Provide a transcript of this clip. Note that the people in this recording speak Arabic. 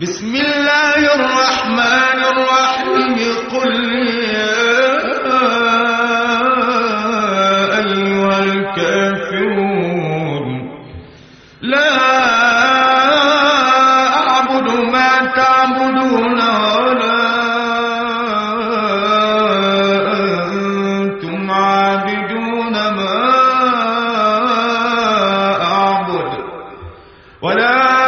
بسم الله الرحمن الرحيم. قل يا أيها الكافرون لا أعبد ما تعبدون ولا أنتم عابدون. ما أعبد ولا